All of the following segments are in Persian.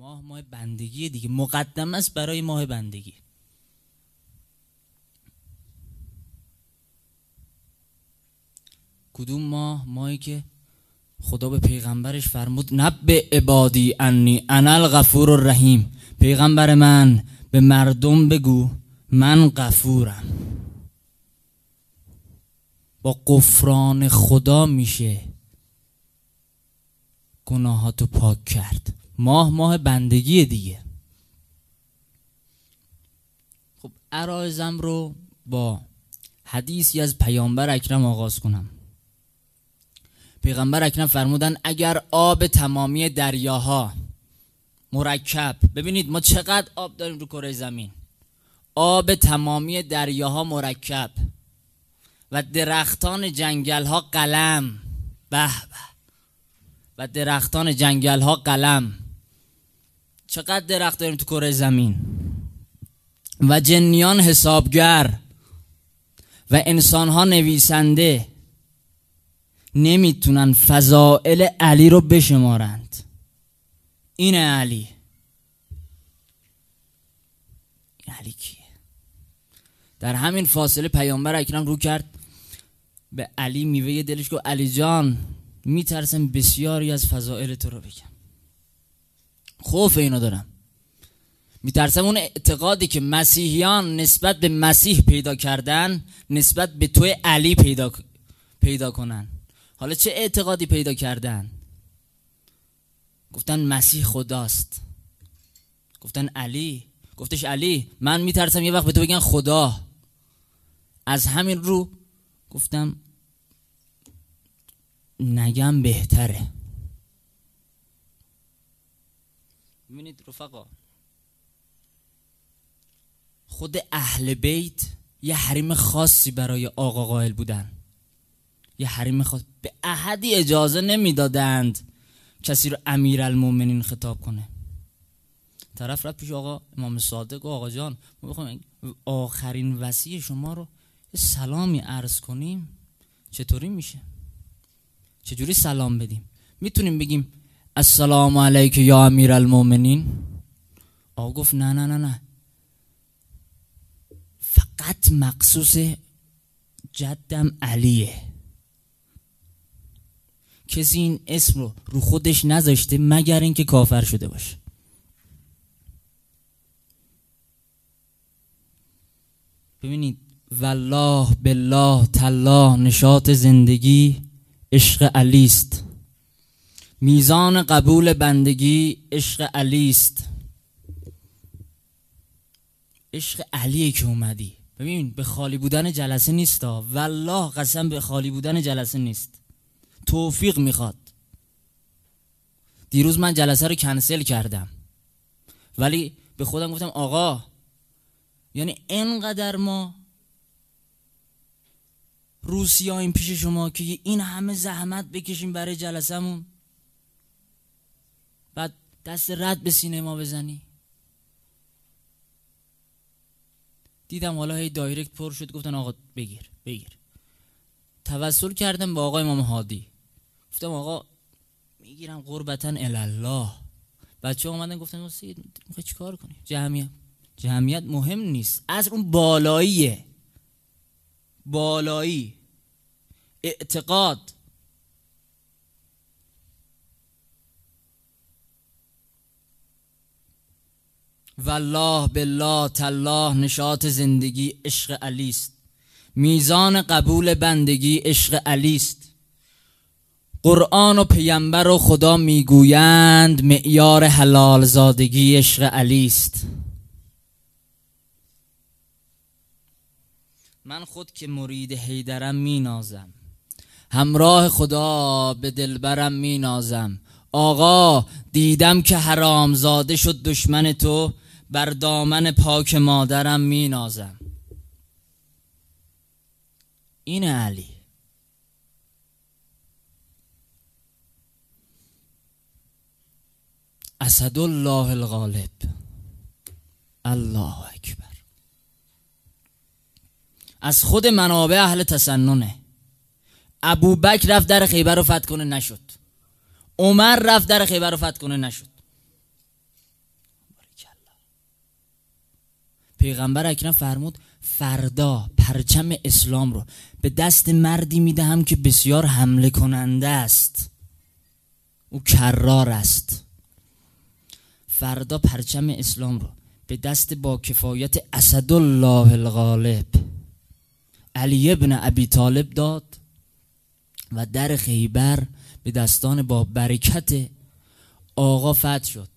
ماه ماه بندگی دیگه. مقدم است برای ماه بندگی. کدوم ماه؟ ماهی که خدا به پیغمبرش فرمود نب عبادی انی انا الغفور الرحیم. پیغمبر من به مردم بگو من غفورم. با قفران خدا میشه گناهاتو پاک کرد. ماه ماه بندگی دیگه. خب عرایزم رو با حدیثی از پیامبر اکرم آغاز کنم. پیغمبر اکرم فرمودن اگر آب تمامی دریاها مرکب ببینید ما چقدر آب داریم رو کره زمین. آب تمامی دریاها مرکب و درختان جنگل ها قلم. به و درختان جنگل ها قلم. چقدر درخت داریم تو کره زمین؟ و جنیان حسابگر و انسان ها نویسنده نمی‌تونن فضائل علی رو بشمارند. این علی. علی کیه؟ در همین فاصله پیامبر اکرم رو کرد. به علی میوه دلش گفت علی جان میترسم بسیاری از فضائل تو رو بگم. خوف اینو دارم. میترسم اون اعتقادی که مسیحیان نسبت به مسیح پیدا کردن نسبت به تو علی پیدا, پیدا کنن. حالا چه اعتقادی پیدا کردن؟ گفتن مسیح خداست. گفتن علی. گفتش علی من میترسم یه وقت به تو بگن خدا. از همین رو گفتم نگم بهتره. ببینید رفقا. خود اهل بیت یه حریم خاصی برای آقا قائل بودن. یه حریم خاص. به احدی اجازه نمی‌دادند کسی رو امیر المومنین خطاب کنه. طرف رفت پیش آقا امام صادق و آقا جان ما بخوایم آخرین وسیع شما رو سلامی عرض کنیم. چطوری میشه؟ چجوری سلام بدیم؟ می‌تونیم بگیم السلام علیک یا امیر المومنین آقا گفت نه نه نه نه. فقط مقصوص جدم علیه. کسی این اسم رو رو خودش نذاشته مگر اینکه کافر شده باشه. ببینید والله بالله تالله نشاط زندگی عشق علی است میزان قبول بندگی عشق علی است. عشق علیه که اومدی. ببین به خالی بودن جلسه نیست والله قسم به خالی بودن جلسه نیست. توفیق می‌خواد. دیروز من جلسه رو کنسل کردم. ولی به خودم گفتم آقا یعنی انقدر ما روسیا این پیش شما که این همه زحمت بکشیم برای جلسمون بعد دست رد به سینما بزنی. دیدم حالا هی دایرکت پر شد گفتن آقا بگیر بگیر. توسل کردم با آقای امام هادی. گفتم آقا می‌گیرم قربتا الله بچه اومدن گفتن سید می‌خوای چیکار کنی؟ جمعیت جمعیت مهم نیست. از اون بالاییه. بالایی. اعتقاد. والله بالله تالله نشاط زندگی عشق علی است. میزان قبول بندگی عشق علی است. قرآن و پیامبر و خدا می‌گویند معیار حلال زادگی عشق علی است. من خود که مرید حیدرم مینازم. همراه خدا به دلبرم مینازم. آقا دیدم که حرام زاده شد دشمن تو. بر دامن پاک مادرم مینازم. این علی. اسد الله الغالب. الله اکبر. از خود منابع اهل تسننه. ابو بکر رفت در خیبر رو فتح کنه نشد. عمر رفت در خیبر رو فتح کنه نشد. پیغمبر اکرم فرمود فردا پرچم اسلام رو به دست مردی می‌دهم که بسیار حمله کننده است. او کرار است. فردا پرچم اسلام رو به دست با کفایت اسدالله الغالب. علی ابن ابی طالب داد و در خیبر به دستان با برکت آقا فتح شد.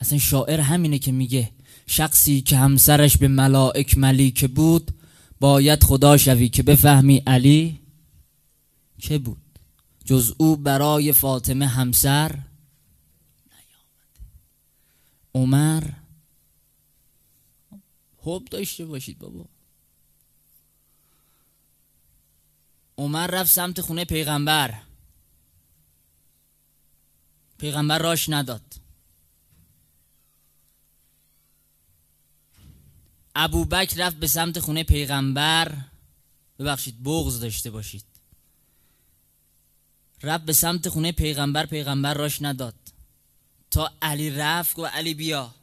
اصلا شاعر همینه که میگه شخصی که همسرش به ملائک ملیک بود باید خدا شوی که بفهمی علی که بود. جز او برای فاطمه همسر نیامده. عمر حب داشته باشید بابا. عمر رفت سمت خونه پیغمبر. پیغمبر راش نداد. ابو بکر رفت به سمت خونه پیغمبر. ببخشید بغض داشته باشید. رفت به سمت خونه پیغمبر پیغمبر راش نداد. تا علی رفت و علی بیا.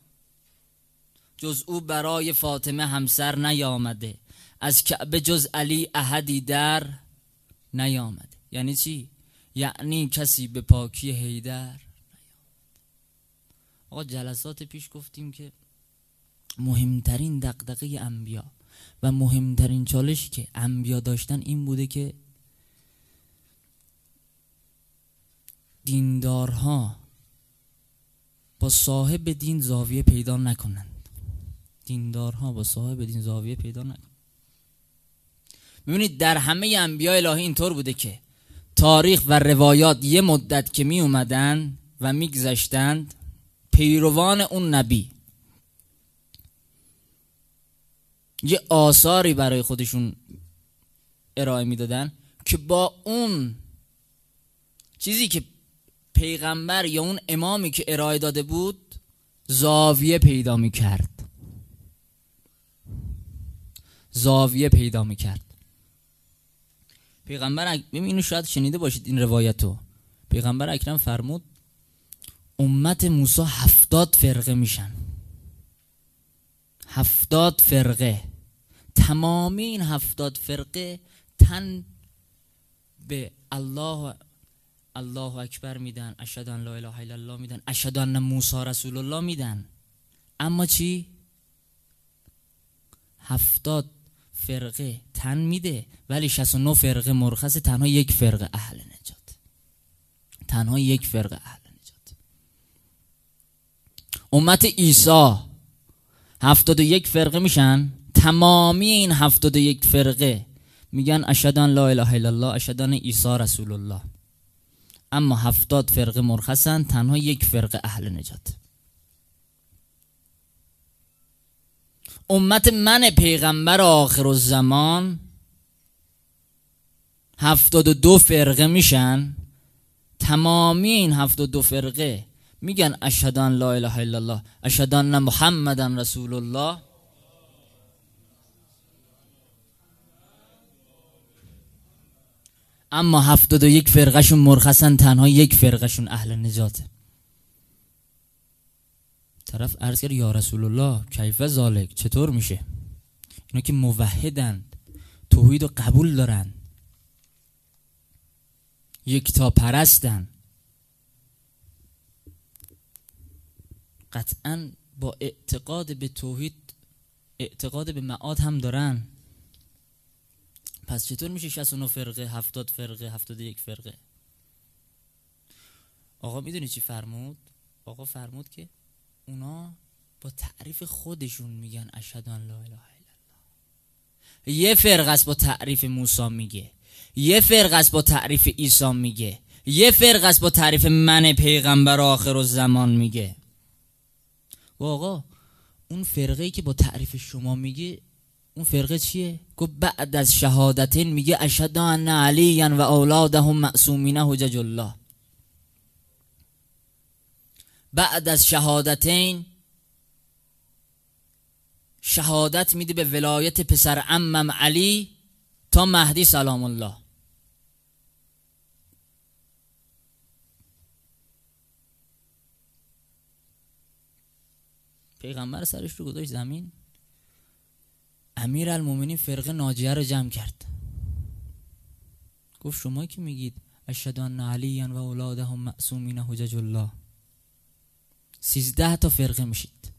جز او برای فاطمه همسر نیامده. از کعبه جز علی احدی در نیامده. یعنی چی؟ یعنی کسی به پاکی هیدر نیامده. آقا جلسات پیش گفتیم که مهمترین دقدقه انبیا و مهمترین چالش که انبیا داشتن این بوده که دیندارها با صاحب دین زاویه پیدا نکنند. دیندارها با صاحب دین زاویه پیدا نکنند. می‌بینید در همه انبیاء الهی اینطور بوده که تاریخ و روایات یه مدت که می اومدن و میگذشتند پیروان اون نبی یه آثاری برای خودشون ارائه می‌دادن که با اون چیزی که پیغمبر یا اون امامی که ارائه داده بود زاویه پیدا می کرد زاویه پیدا می کرد پیغمبر اینو شاید شنیده باشید این روایتو. پیغمبر اکرم فرمود امت موسی هفتاد فرقه میشن. هفتاد فرقه. تمامی این هفتاد فرقه تن به الله الله اکبر میدن اشهد ان لا اله الا الله میدن اشهد ان موسی رسول الله میدن. اما چی؟ هفتاد فرقه تن میده ولی 69 فرقه مرخص تنها یک فرقه اهل نجات. تنها یک فرقه اهل نجات. امت عیسی هفتاد و یک فرقه میشن؟ تمامی این هفتاد یک فرقه میگن اشهدان لا اله الا الله اشهدان عیسی رسول الله. اما هفتاد فرقه مرخصن تنها یک فرقه اهل نجات. امت من پیغمبر آخر الزمان هفتاد و دو فرقه میشن. تمامی این هفتاد و دو فرقه میگن اشهدان لا اله الا الله اشهدان محمدن رسول الله. اما هفتاد و یک فرقهشون مرخصن تنها یک فرقهشون اهل نجاته. طرف عرض کرد یا رسول الله کیف ذالک چطور میشه؟ اینا که موحدند توحید و قبول دارن. تا پرستن. قطعا با اعتقاد به توحید اعتقاد به معاد هم دارن. پس چطور میشه 69 فرقه 70 فرقه 71 فرقه؟ آقا می‌دونی چی فرمود؟ آقا فرمود که اونا با تعریف خودشون میگن اشهد ان لا اله الا الله. یه فرق است با تعریف موسی میگه. یه فرق است با تعریف عیسی میگه. یه فرق است با تعریف من پیغمبر آخر و زمان میگه. و آقا اون فرقه ای که با تعریف شما میگه اون فرقه چیه؟ گفت بعد از شهادتین میگه اشهد ان علی و اولادهم معصومین حجج الله. بعد از شهادتین شهادت میده به ولایت پسر امم علی تا مهدی سلام الله. پیغمبر سرش رو گذاشت زمین. امیر المومنین فرقه ناجیه رو جمع کرد. گفت شما که میگید؟ اشهد ان علی و اولادهم معصومین حجج الله. سیزده تا فرقه میشید.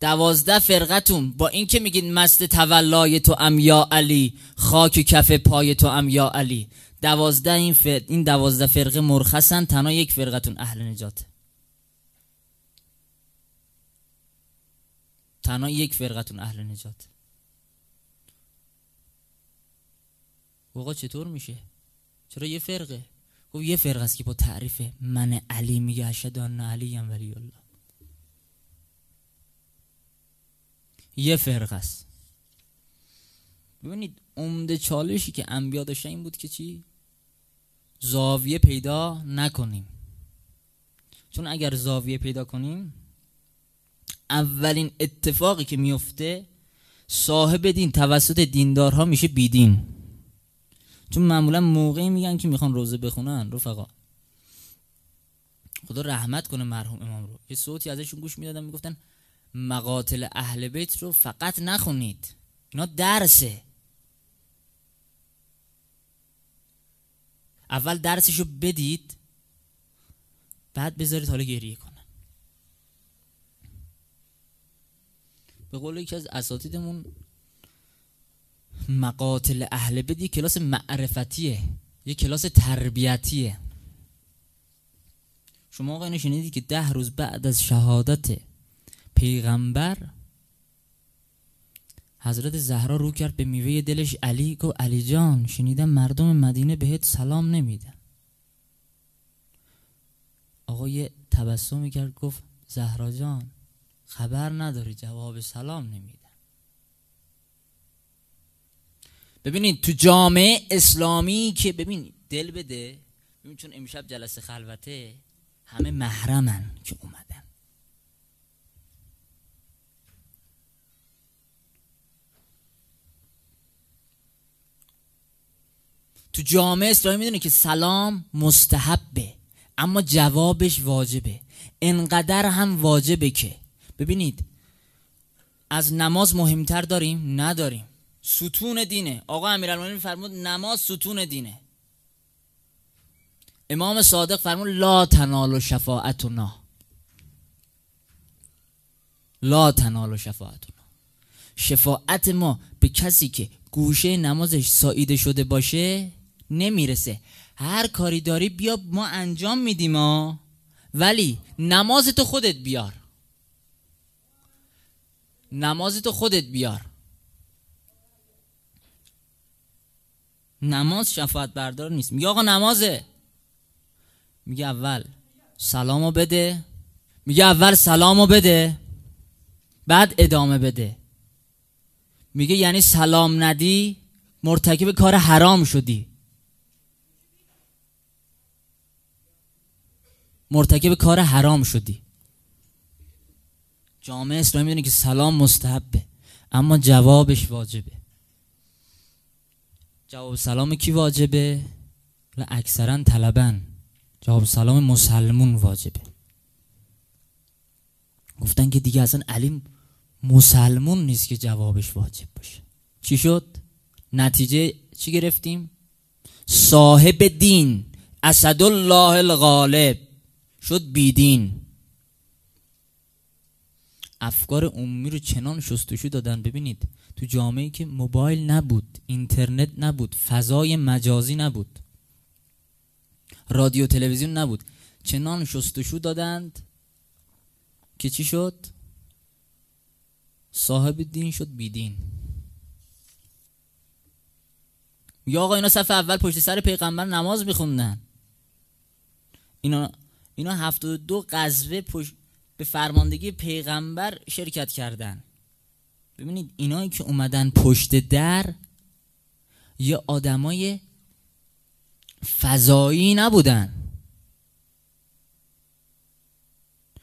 دوازده فرقتون با اینکه میگید مست تولای تو ام یا علی خاک کف پای تو ام یا علی. دوازده این, این دوازده فرقه مرخصن تنها یک فرقتون اهل نجاته. تنها یک فرقتون اهل نجات. آقا چطور میشه؟ چرا یه فرقه؟ گفت یه فرقه است که با تعریف من علی میگه اشهد ان علی ولی الله. یه فرقه است. ببینید عمده چالشی که انبیا داشتن این بود که چی؟ زاویه پیدا نکنیم. چون اگر زاویه پیدا کنیم اولین اتفاقی که میفته صاحب دین توسط دیندارها میشه بیدین. چون معمولا موقعی میگن که می‌خوان روزه بخونن رفقا. خدا رحمت کنه مرحوم امام رو. یه صوتی ازشون گوش می‌دادن می‌گفتن مقاتل اهل بیت رو فقط نخونید. اینا درسه. اول درسش رو بدید بعد بذارید حالا گریه کنن به قول یکی از اساتیدمون مقاتل اهل یه کلاس معرفتیه یه کلاس تربیتیه شما آقا اینو که ده روز بعد از شهادت پیغمبر حضرت زهرا رو کرد به میوه دلش علی گفت علی جان شنیدم مردم مدینه بهت سلام نمیدن. آقا یه تبسمی کرد گفت زهرا جان خبر نداری جواب سلام نمیدن ببینید تو جامعه اسلامی که ببین دل بده ببین چون امشب جلسه خلوته همه محرمن که اومدن. تو جامعه اسلامی می‌دونه که سلام مستحبه اما جوابش واجبه. انقدر هم واجبه که ببینید از نماز مهمتر داریم؟ نداریم. ستون دینه. آقا امیرالمومنین فرمود نماز ستون دینه. امام صادق فرمود لا تنال شفاعتنا. لا تنال شفاعتنا. شفاعت ما به کسی که گوشه نمازش ساییده شده باشه نمی‌رسه. هر کاری داری بیا ما انجام میدیم ولی نماز تو خودت بیار. نماز تو خودت بیار. نماز شفاعت بردار نیست. میگه آقا نمازه. میگه اول سلامو بده. میگه اول سلامو بده. بعد ادامه بده. میگه یعنی سلام ندی مرتکب کار حرام شدی. مرتکب کار حرام شدی. جامعه اسلامی می‌دونه که سلام مستحبه اما جوابش واجبه جواب سلام کی واجبه؟ اکثرا طلبن جواب سلام مسلمون واجبه گفتن که دیگه اصلا علیم مسلمون نیست که جوابش واجب باشه چی شد؟ نتیجه چی گرفتیم؟ صاحب دین اسدالله الغالب شد بیدین افکار عمومی رو چنان شستشو دادن. ببینید تو جامعه که موبایل نبود اینترنت نبود فضای مجازی نبود رادیو تلویزیون نبود چنان شستشو دادند که چی شد؟ صاحب دین شد بیدین یا آقا اینا صف اول پشت سر پیغمبر نماز میخوندن. اینا اینا هفتاد دو غزوه پشت به فرماندگی پیغمبر شرکت کردن. ببینید اینایی که اومدن پشت در یه آدمای فضایی نبودن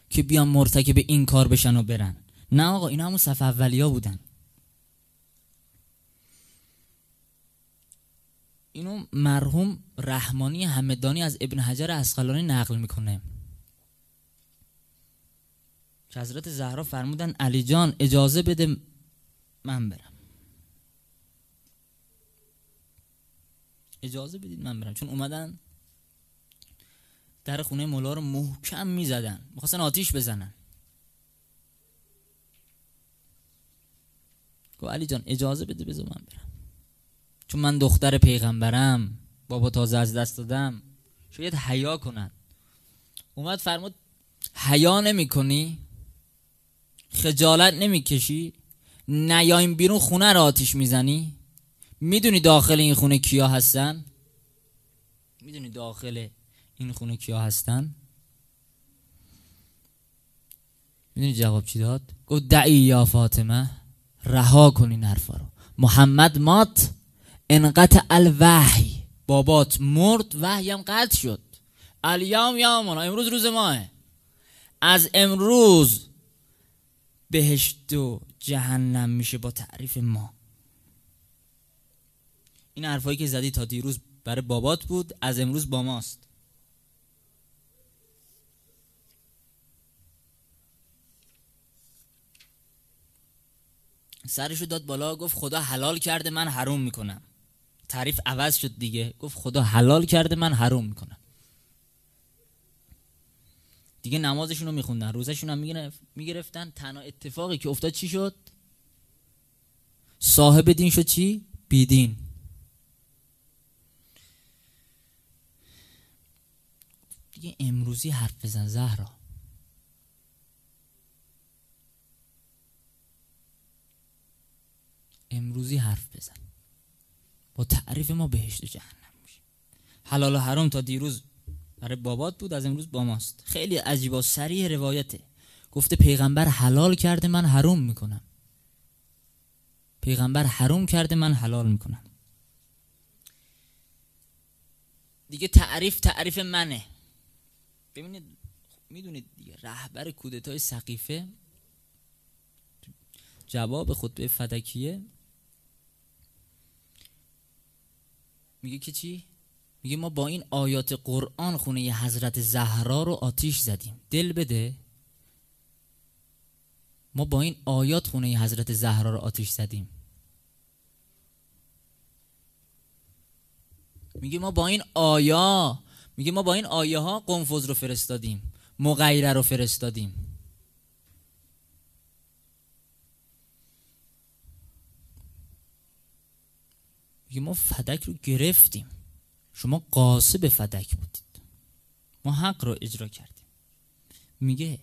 که بیان مرتکب این کار بشن و برن. نه آقا اینا همون صف اولیا بودن. اینو مرحوم رحمانی همدانی از ابن حجر اسقلانی نقل می‌کنه. که حضرت زهرا فرمودن علی جان اجازه بده من برم. اجازه بدید من برم. چون اومدن در خونه مولا رو محکم می‌زدن. می‌خواستن آتیش بزنن. گو علی جان اجازه بده بذار من برم. چون من دختر پیغمبرم بابا تازه از دست دادم شاید حیا کنن اومد فرمود حیا نمی کنی خجالت نمی‌کشی؟ نیایم بیرون خونه رو آتیش می‌زنی؟ می‌دونی داخل این خونه کیا هستن؟ می‌دونی داخل این خونه کیا هستن؟ می‌دونی جواب چی داد؟ گفت دعی یا فاطمه رها کنی حرفا رو. محمد مات انقطع الوحی. بابات مرد وحیم قطع شد. الیام یامنا امروز روز ماه. از امروز بهشت و جهنم میشه با تعریف ما. این حرفایی که زدی تا دیروز برای بابات بود از امروز با ماست. سرشو داد بالا گفت خدا حلال کرده من حروم می‌کنم. تعریف عوض شد دیگه گفت خدا حلال کرده من حروم می‌کنم. دیگه نمازشون رو میخوندن روزشون هم می‌گرفتن. تنها اتفاقی که افتاد چی شد؟ صاحب دین شد چی؟ بیدین. دیگه امروزی حرف بزن زهرا. امروزی حرف بزن. با تعریف ما بهشت و جهنم میشه حلال و حرام تا دیروز برای بابات بود از امروز با ماست. خیلی عجیب و سریع روایته. گفته پیغمبر حلال کرده من حروم می‌کنم. پیغمبر حروم کرده من حلال می‌کنم. دیگه تعریف تعریف منه. ببینید می‌دونید دیگه رهبر کودتای سقیفه جواب خطبه فدکیه میگه که چی؟ میگه ما با این آیات قرآن خونه حضرت زهرا رو آتیش زدیم. دل بده. ما با این آیات خونه حضرت زهرا رو آتیش زدیم. میگه ما با این آیا میگه ما با این آیه ها قنفوز رو فرستادیم. مغیره رو فرستادیم. میگه ما فدک رو گرفتیم. شما قاسب فدک بودید. ما حق رو اجرا کردیم. میگه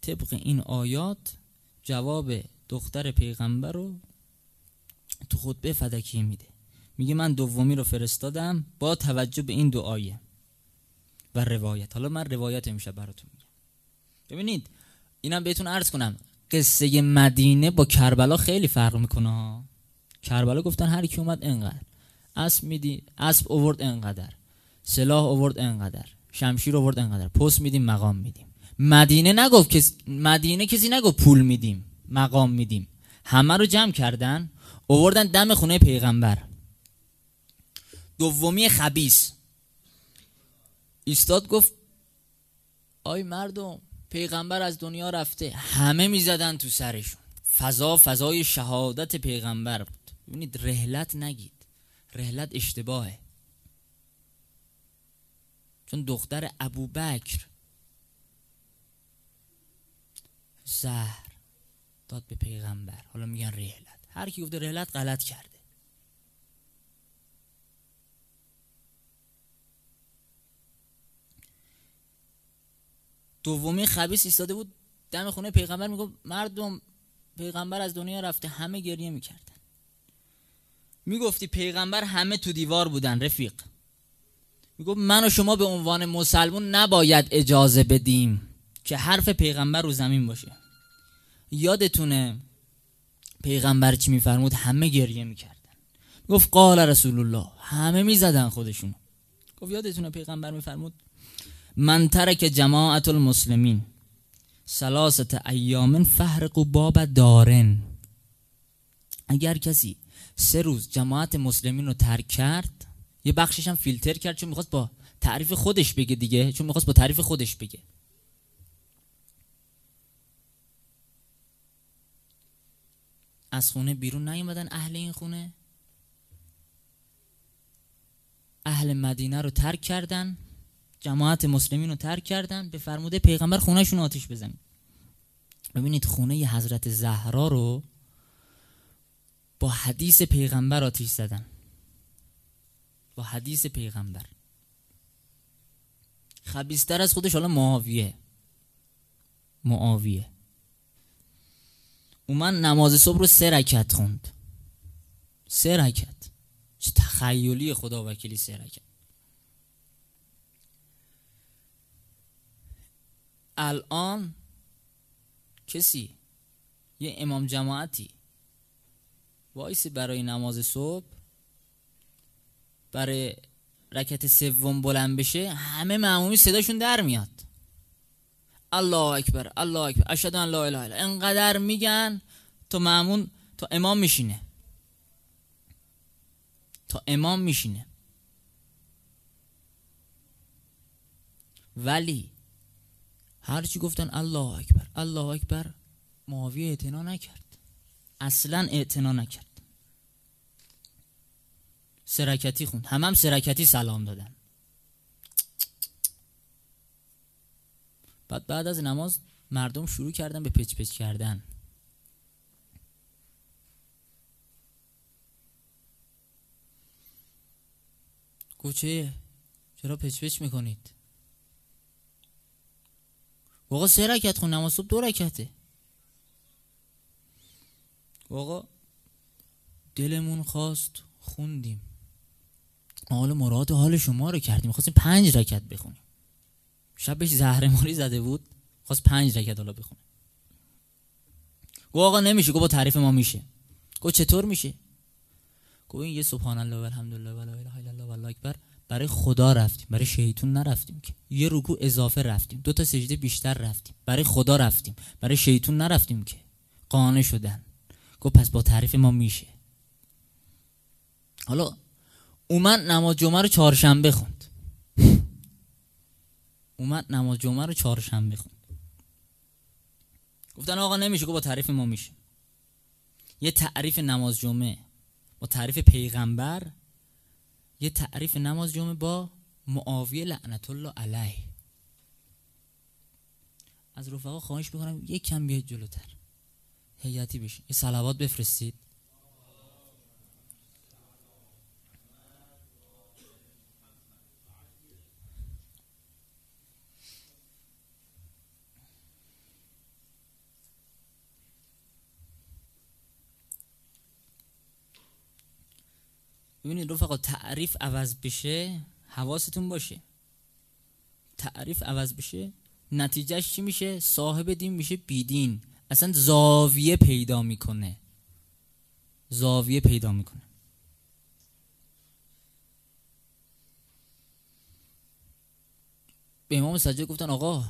طبق این آیات جواب دختر پیغمبر رو تو خطبه فدکی میده. میگه من دومی رو فرستادم با توجه به این دو آیه و روایت. حالا من روایت امشب براتون میگم. ببینید اینم بهتون عرض کنم قصه مدینه با کربلا خیلی فرق می‌کنه کربلا گفتن هر کی اومد انقدر. اسب میدی اسب اوورد انقدر سلاح اوورد انقدر شمشیر اوورد انقدر پست میدیم مقام میدیم. مدینه نگفت کس مدینه کسی نگفت پول میدیم مقام میدیم. همه رو جمع کردن اووردن دم خونه پیغمبر. دومی خبیس ایستاد گفت آی مردم پیغمبر از دنیا رفته. همه می‌زدن تو سرشون. فضا فضای شهادت پیغمبر بود. ببینید رهلت نگید. رهلت اشتباهه. چون دختر ابوبکر زهر داد به پیغمبر. حالا میگن رهلت هر کی گفته رهلت غلط کرده. دومی خبیس ایستاده بود دم خونه پیغمبر می‌گفت مردم پیغمبر از دنیا رفته همه گریه می‌کردن. می‌گفتی پیغمبر همه تو دیوار بودن رفیق. می‌گفت من و شما به عنوان مسلمون نباید اجازه بدیم که حرف پیغمبر رو زمین باشه. یادتونه پیغمبر چی میفرمود؟ همه گریه می‌کردن. گفت قال رسول الله همه می‌زدن خودشون گفت یادتونه پیغمبر میفرمود؟ من ترک جماعت المسلمین سلاست ایام فهرق باب دارن. اگر کسی سه روز جماعت مسلمین رو ترک کرد. یه بخشش هم فیلتر کرد چون می‌خواست با تعریف خودش بگه دیگه چون می‌خواست با تعریف خودش بگه. از خونه بیرون نیومدن اهل این خونه. اهل مدینه رو ترک کردن. جماعت مسلمین رو ترک کردن. به فرموده پیغمبر خونهشون آتیش بزنید. ببینید خونه ی حضرت زهرا رو با حدیث پیغمبر آتیش زدن. با حدیث پیغمبر. خبیستر از خودش حالا معاویه. معاویه. اومد نماز صبح رو سه رکت خوند. سه رکعت چه تخیلی خدا وکیلی سه رکعت الان کسی؟ یه امام جماعتی. وایسی برای نماز صبح برای رکعت سوم بلند بشه همه مأمومی صداشون در میاد. الله اکبر الله اکبر اشهد ان لا اله الا انقدر میگن تو معمون تا امام میشینه. تا امام میشینه. ولی هرچی گفتن الله اکبر الله اکبر معاویه اعتنا نکرد. اصلا اعتنا نکرد. سرکتی خوند. هم هم سرکتی سلام دادن. بعد بعد از نماز مردم شروع کردن به پچ پچ کردن. کوچه چرا پچ پچ می‌کنید؟ آقا سه رکت خون نماز صبح دو رکته آقا دلمون خواست خوندیم. حال مراد حال شما رو کردیم. خواستیم پنج رکت بخونیم. شبش زهرماری زده بود. خواست پنج رکت حالا بخونه. گو آقا نمیشه. گو با تعریف ما میشه. گو چطور میشه؟ گو این یه سبحان الله و الحمدلله و لا اله الا الله و الله اکبر. برای خدا رفتیم. برای شیطون نرفتیم که. یه رکوع اضافه رفتیم. دو تا سجده بیشتر رفتیم. برای خدا رفتیم. برای شیطون نرفتیم که. قانع شدن. گفت پس با تعریف ما میشه. حالا اومد نماز جمعه رو چهارشنبه خوند. اومد نماز جمعه رو چهارشنبه خوند. گفتن آقا نمیشه گفت با تعریف ما میشه. یه تعریف نماز جمعه با تعریف پیغمبر یه تعریف نماز جمعه با معاویه لعنت الله علیه. از رفقا خواهش می‌کنم یک کم بیاید جلوتر. هیئتی بشین. یه صلوات بفرستید. ببینید رفقا تعریف عوض بشه حواستون باشه. تعریف عوض بشه نتیجهش چی میشه؟ صاحب دین میشه بیدین. اصلا زاویه پیدا می‌کنه. زاویه پیدا می‌کنه. به امام سجاد گفتن آقا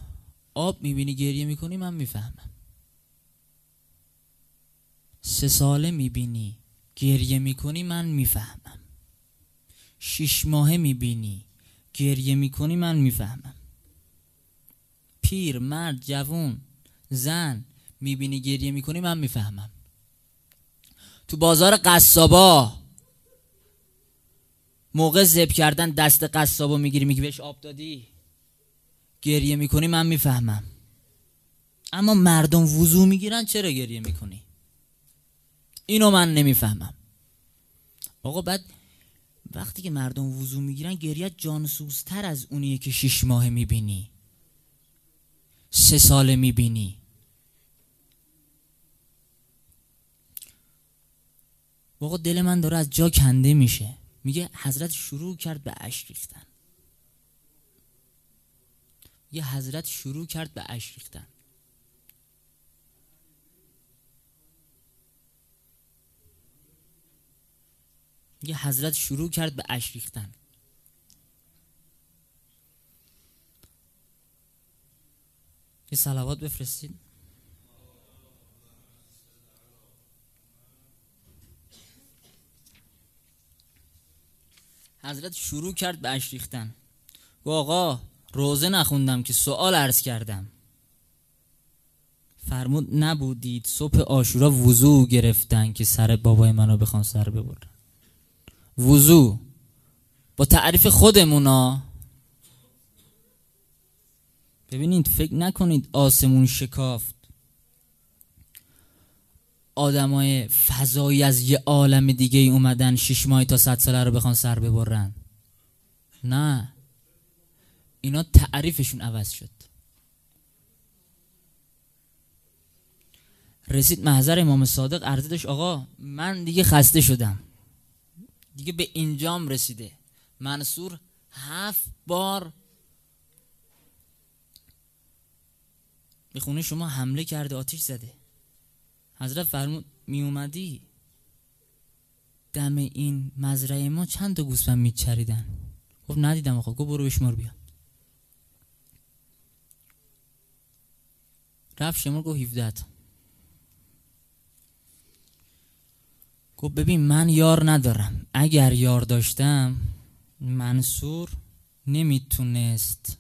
آب می‌بینی گریه می‌کنی؟ من می‌فهمم. سه ساله می‌بینی گریه می‌کنی؟ من می‌فهمم. شیش ماهه می‌بینی. گریه می‌کنی من می‌فهمم. پیر مرد جوون زن می‌بینی گریه می‌کنی من می‌فهمم. تو بازار قصابا موقع زب کردن دست قصابو می‌گیری میگی بهش آب دادی. گریه می‌کنی من می‌فهمم. اما مردم وضو می‌گیرن چرا گریه می‌کنی؟ اینو من نمی‌فهمم. آقا بعد وقتی که مردم وضو می‌گیرن گریت جانسوزتر از اونیه که شیش ماه می‌بینی. سه ساله می‌بینی. واقعا دل من داره از جا کنده میشه. میگه حضرت شروع کرد به اشک ریختن. یه حضرت شروع کرد به اشک ریختن. یه حضرت شروع کرد به اشک ریختن. یه صلوات بفرستید حضرت شروع کرد به اشک ریختن. گو آقا روزه نخوندم که سوال عرض کردم. فرمود نبودید صبح آشورا وضوع گرفتن که سر بابای منو بخوان سر ببرن. وضوع با تعریف خودمونا. ببینید فکر نکنید آسمون شکافت. آدمای فضایی از یه عالم دیگه ای اومدن شش ماهی تا صد ساله رو بخوان سر ببرن. نه. اینا تعریفشون عوض شد. رسید محضر امام صادق عرضه آقا من دیگه خسته شدم. دیگه به اینجام رسیده. منصور هفت بار به خونه شما حمله کرده آتیش زده. حضرت فرمود می اومدی؟ دم این مزرعه ما چند تا گوسفند میچریدن؟ گفت ندیدم آقا گفت برو بشمار بیا. رفت شمار گفت 17 تا. گفت ببین من یار ندارم. اگر یار داشتم منصور نمی‌تونست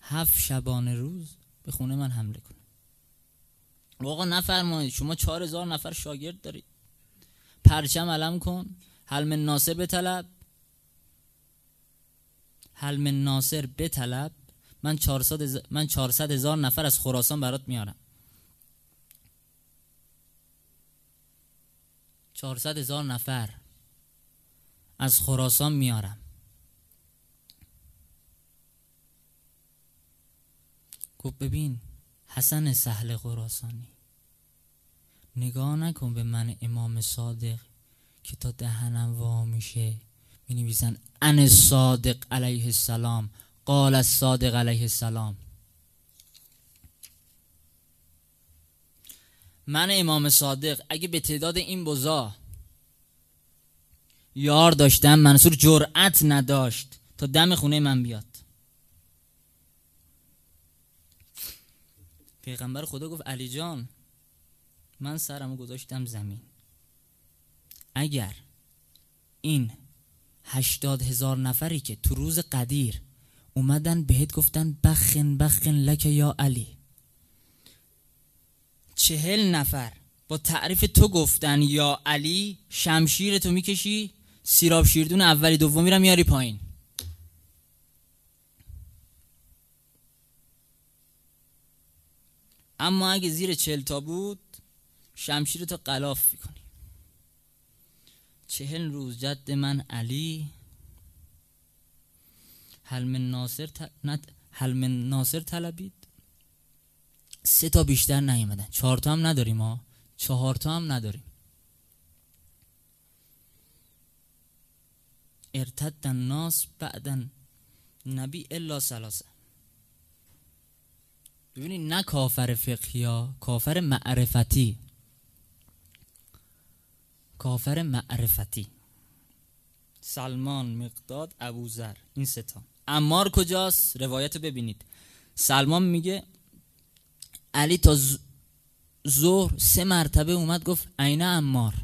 هفت شبانه روز به خونه من حمله کنه. آقا نفرمایید شما چهار هزار نفر شاگرد دارید. پرچم علم کن. حلم ناصر به طلب حلم ناصر به طلب من 400 من 400 هزار نفر از خراسان برات میارم. 400 هزار نفر از خراسان میارم. گفت ببین حسن سهل خراسانی نگاه نکن به من امام صادق که تا دهنم وا میشه می نویسن ان صادق علیه السلام قال صادق علیه السلام. من امام صادق اگه به تعداد این بزا یار داشتم منصور جرأت نداشت تا دم خونه من بیاد. پیغمبر خدا گفت علی جان من سرمو گذاشتم زمین. اگر این هشتاد هزار نفری که تو روز قدیر اومدن بهت گفتن بخن بخن لک یا علی چهل نفر. با تعریف تو گفتن یا علی شمشیر تو می‌کشی سیراب شیردون اولی دومی رو میاری پایین. اما اگه زیر چهل تا بود شمشیر تو قلاف می‌کنی. چهل روز جد من علی. حلم ناصر, حلم ناصر طلبید. سه تا بیشتر نیومدن. چهار تا هم نداریم ها. چهار تا هم نداریم. ارتد الناس بعدا نبی الا سلاسه ببینید نه کافر فقهی کافر معرفتی. کافر معرفتی. سلمان مقداد ابوذر این ستا امار کجاست؟ روایت ببینید. سلمان میگه علی تا ظهر سه مرتبه اومد گفت عینه امار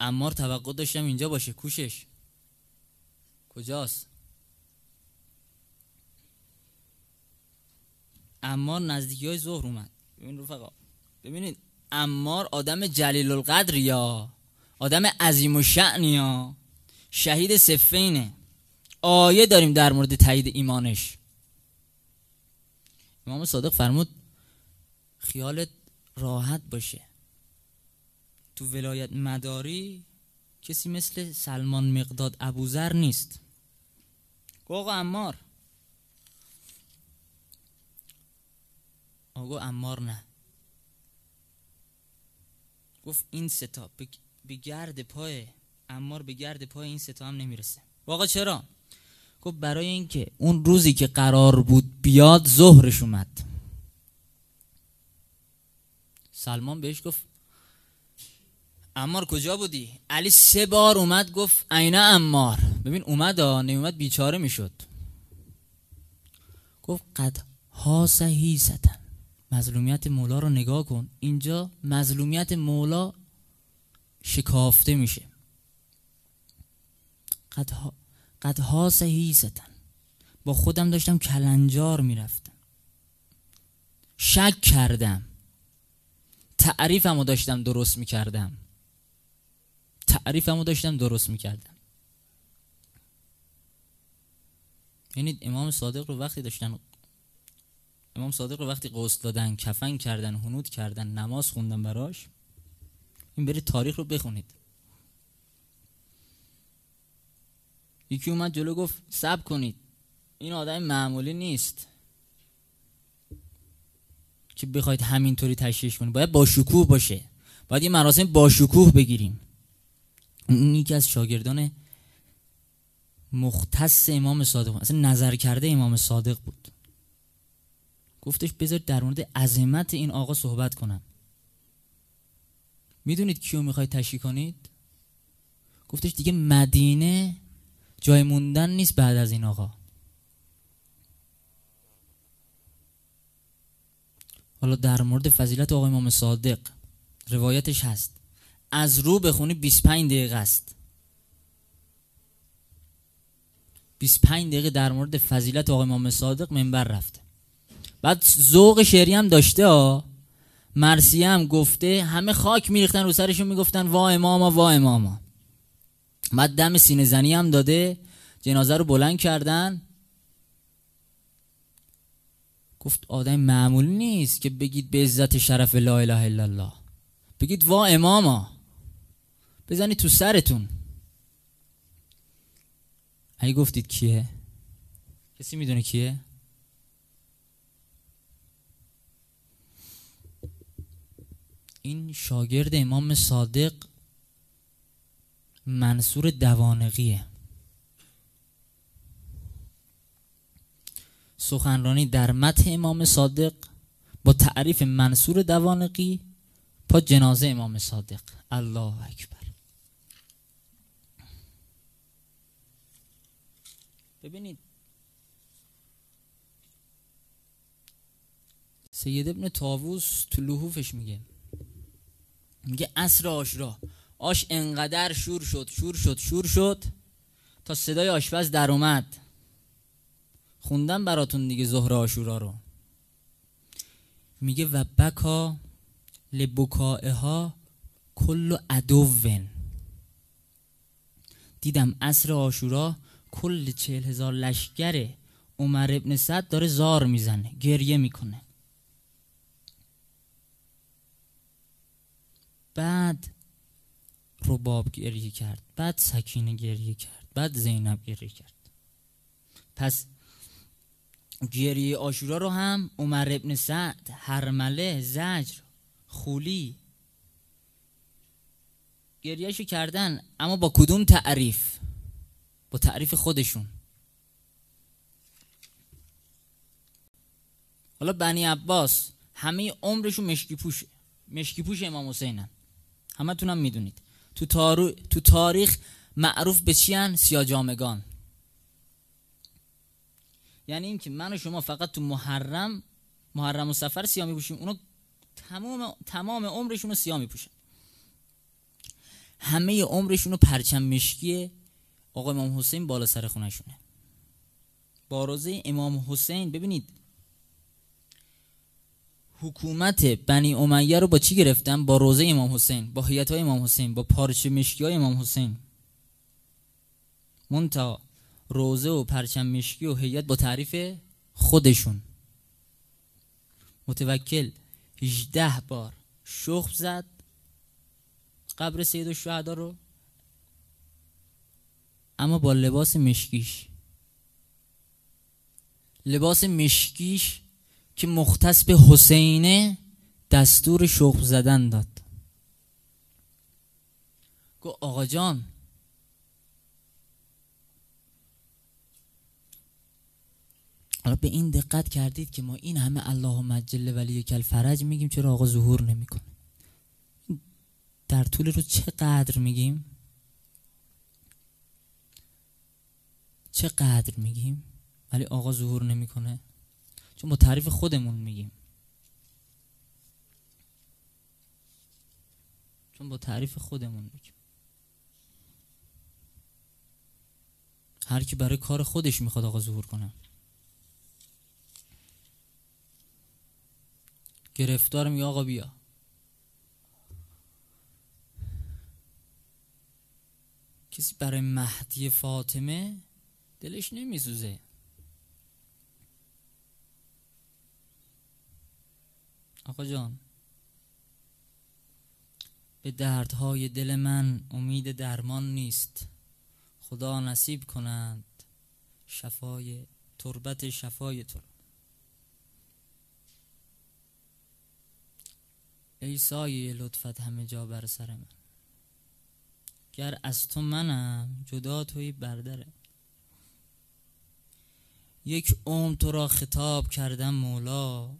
امار توقع داشتم اینجا باشه. کوشش. کجاست؟ امار نزدیکی های ظهر اومد. ببین رفقا ببینید امار آدم جلیل القدر یا؟ آدم عظیم و شعنی یا؟ شهید سفینه آیه داریم در مورد تایید ایمانش. امام صادق فرمود خیالت راحت باشه. تو ولایت مداری کسی مثل سلمان مقداد ابوذر نیست. آقا امار آقا امار نه. گفت این ستا به گرد پای امار به گرد پای این ستا هم نمی‌رسه. واقعا چرا؟ گفت برای اینکه اون روزی که قرار بود بیاد ظهرش اومد. سلمان بهش گفت امار کجا بودی؟ علی سه بار اومد گفت عینه امار ببین اومد ها نمیومد بیچاره می‌شد. گفت قد ها سهی ستن مظلومیت مولا رو نگاه کن. اینجا مظلومیت مولا شکافته میشه. قد ها, قد ها با خودم داشتم کلنجار می‌رفتم. شک کردم. تعریفمو داشتم درست می‌کردم. تعریفمو داشتم درست می‌کردم. یعنی امام صادق رو وقتی داشتن امام صادق رو وقتی غسل دادن کفن کردن هنود کردن نماز خوندن براش این برید تاریخ رو بخونید. یکی اومد جلو گفت سب کنید. این آدم معمولی نیست. که بخواید همینطوری تشریح کنید. باید با شکوه باشه. باید یه مراسم با شکوه بگیریم. این یکی از شاگردان مختص امام صادق اصلا نظر کرده امام صادق بود. گفتش بذار در مورد عظمت این آقا صحبت کنم. می‌دونید کیو می‌خواید تشریح کنید؟ گفتش دیگه مدینه جای موندن نیست بعد از این آقا. حالا در مورد فضیلت آقای امام صادق روایتش هست. از رو بخونی 25 دقیقه است. 25 دقیقه در مورد فضیلت آقای امام صادق منبر رفته بعد ذوق شعری هم داشته ها مرسیه هم گفته همه خاک میریختن رو سرشون می‌گفتن وا اماما وا اماما. بعد دم سینه زنی هم داده جنازه رو بلند کردن. گفت آدم معمولی نیست که بگید به عزت شرف لا اله الا الله. بگید وا اماما. بزنید تو سرتون. اگه گفتید کیه؟ کسی می‌دونه کیه؟ این شاگرد امام صادق منصور دوانقیه. سخنرانی در متن امام صادق با تعریف منصور دوانقی با جنازه امام صادق. الله اکبر. ببینید. سید ابن تاووس تو لحوفش میگه. میگه عصر آشرا. آش انقدر شور شد شور شد شور شد تا صدای آشپز در اومد. خوندم براتون دیگه ظهر آشورا رو. میگه و بکا ها کل ادوون دیدم عصر آشورا کل چهل هزار لشگر عمر ابن سعد داره زار می‌زنه گریه می‌کنه. بعد رباب گریه کرد بعد سکینه گریه کرد بعد زینب گریه کرد. پس گریه آشورا رو هم عمر ابن سعد هرمله زجر خولی گریهشو کردن اما با کدوم تعریف؟ با تعریف خودشون. حالا بنی عباس همه عمرشون مشکی پوش مشکی پوش امام حسینن. همه تونم می‌دونید. تو, تو تاریخ معروف به چیان؟ سیا جامگان یعنی اینکه من و شما فقط تو محرم محرم و سفر سیاه میپوشیم. اونا تمام تمام عمرشون رو سیاه میپوشن. همه عمرشون رو پرچم مشکی آقای امام حسین بالا سر خونشونه باروزه امام حسین ببینید حکومت بنی امیه رو با چی گرفتن؟ با روزه امام حسین با هیئت های امام حسین با پارچه مشکی های امام حسین. منتها روزه و پرچم مشکی و هیئت با تعریف خودشون. متوکل 18 بار شخم زد. قبر سید الشهدا رو. اما با لباس مشکیش. لباس مشکیش که مختص به حسینه دستور شخم زدن داد. گو آقا جان. حالا به این دقت کردید که ما این همه اللهم جل ولی کل فرج میگیم چرا آقا ظهور نمی‌کنه؟ در طول روز چقدر میگیم؟ چقدر میگیم؟ ولی آقا ظهور نمی‌کنه؟ چون با تعریف خودمون میگیم. چون با تعریف خودمون میگیم. هر کی برای کار خودش می‌خواد آقا ظهور کنه. گرفتارم یا آقا بیا. کسی برای مهدی فاطمه دلش نمیسوزه. آقا جان به دردهای دل من امید درمان نیست. خدا نصیب کنند شفای تربت شفای تو ای سایه لطفت همه جا بر سر من. گر از تو منم جدا توی بردره یک عمر تو را خطاب کردم مولا.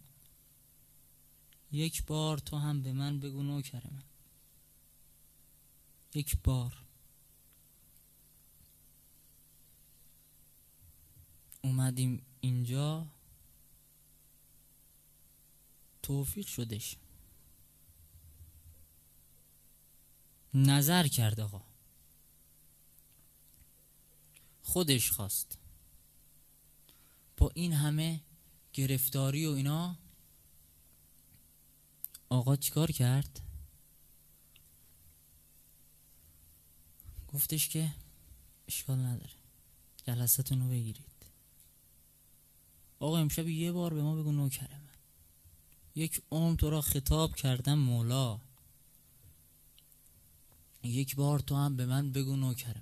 یک بار تو هم به من بگو نوکر من یک بار. اومدیم اینجا. توفیق شدش. نظر کرد آقا. خودش خواست. با این همه گرفتاری و اینا آقا چیکار کرد؟ گفتش که اشکال نداره. جلستون رو بگیرید. آقا امشب یه بار به ما بگو نوکر من. یک عمر تو را خطاب کردم مولا. یک بار تو هم به من بگو نوکر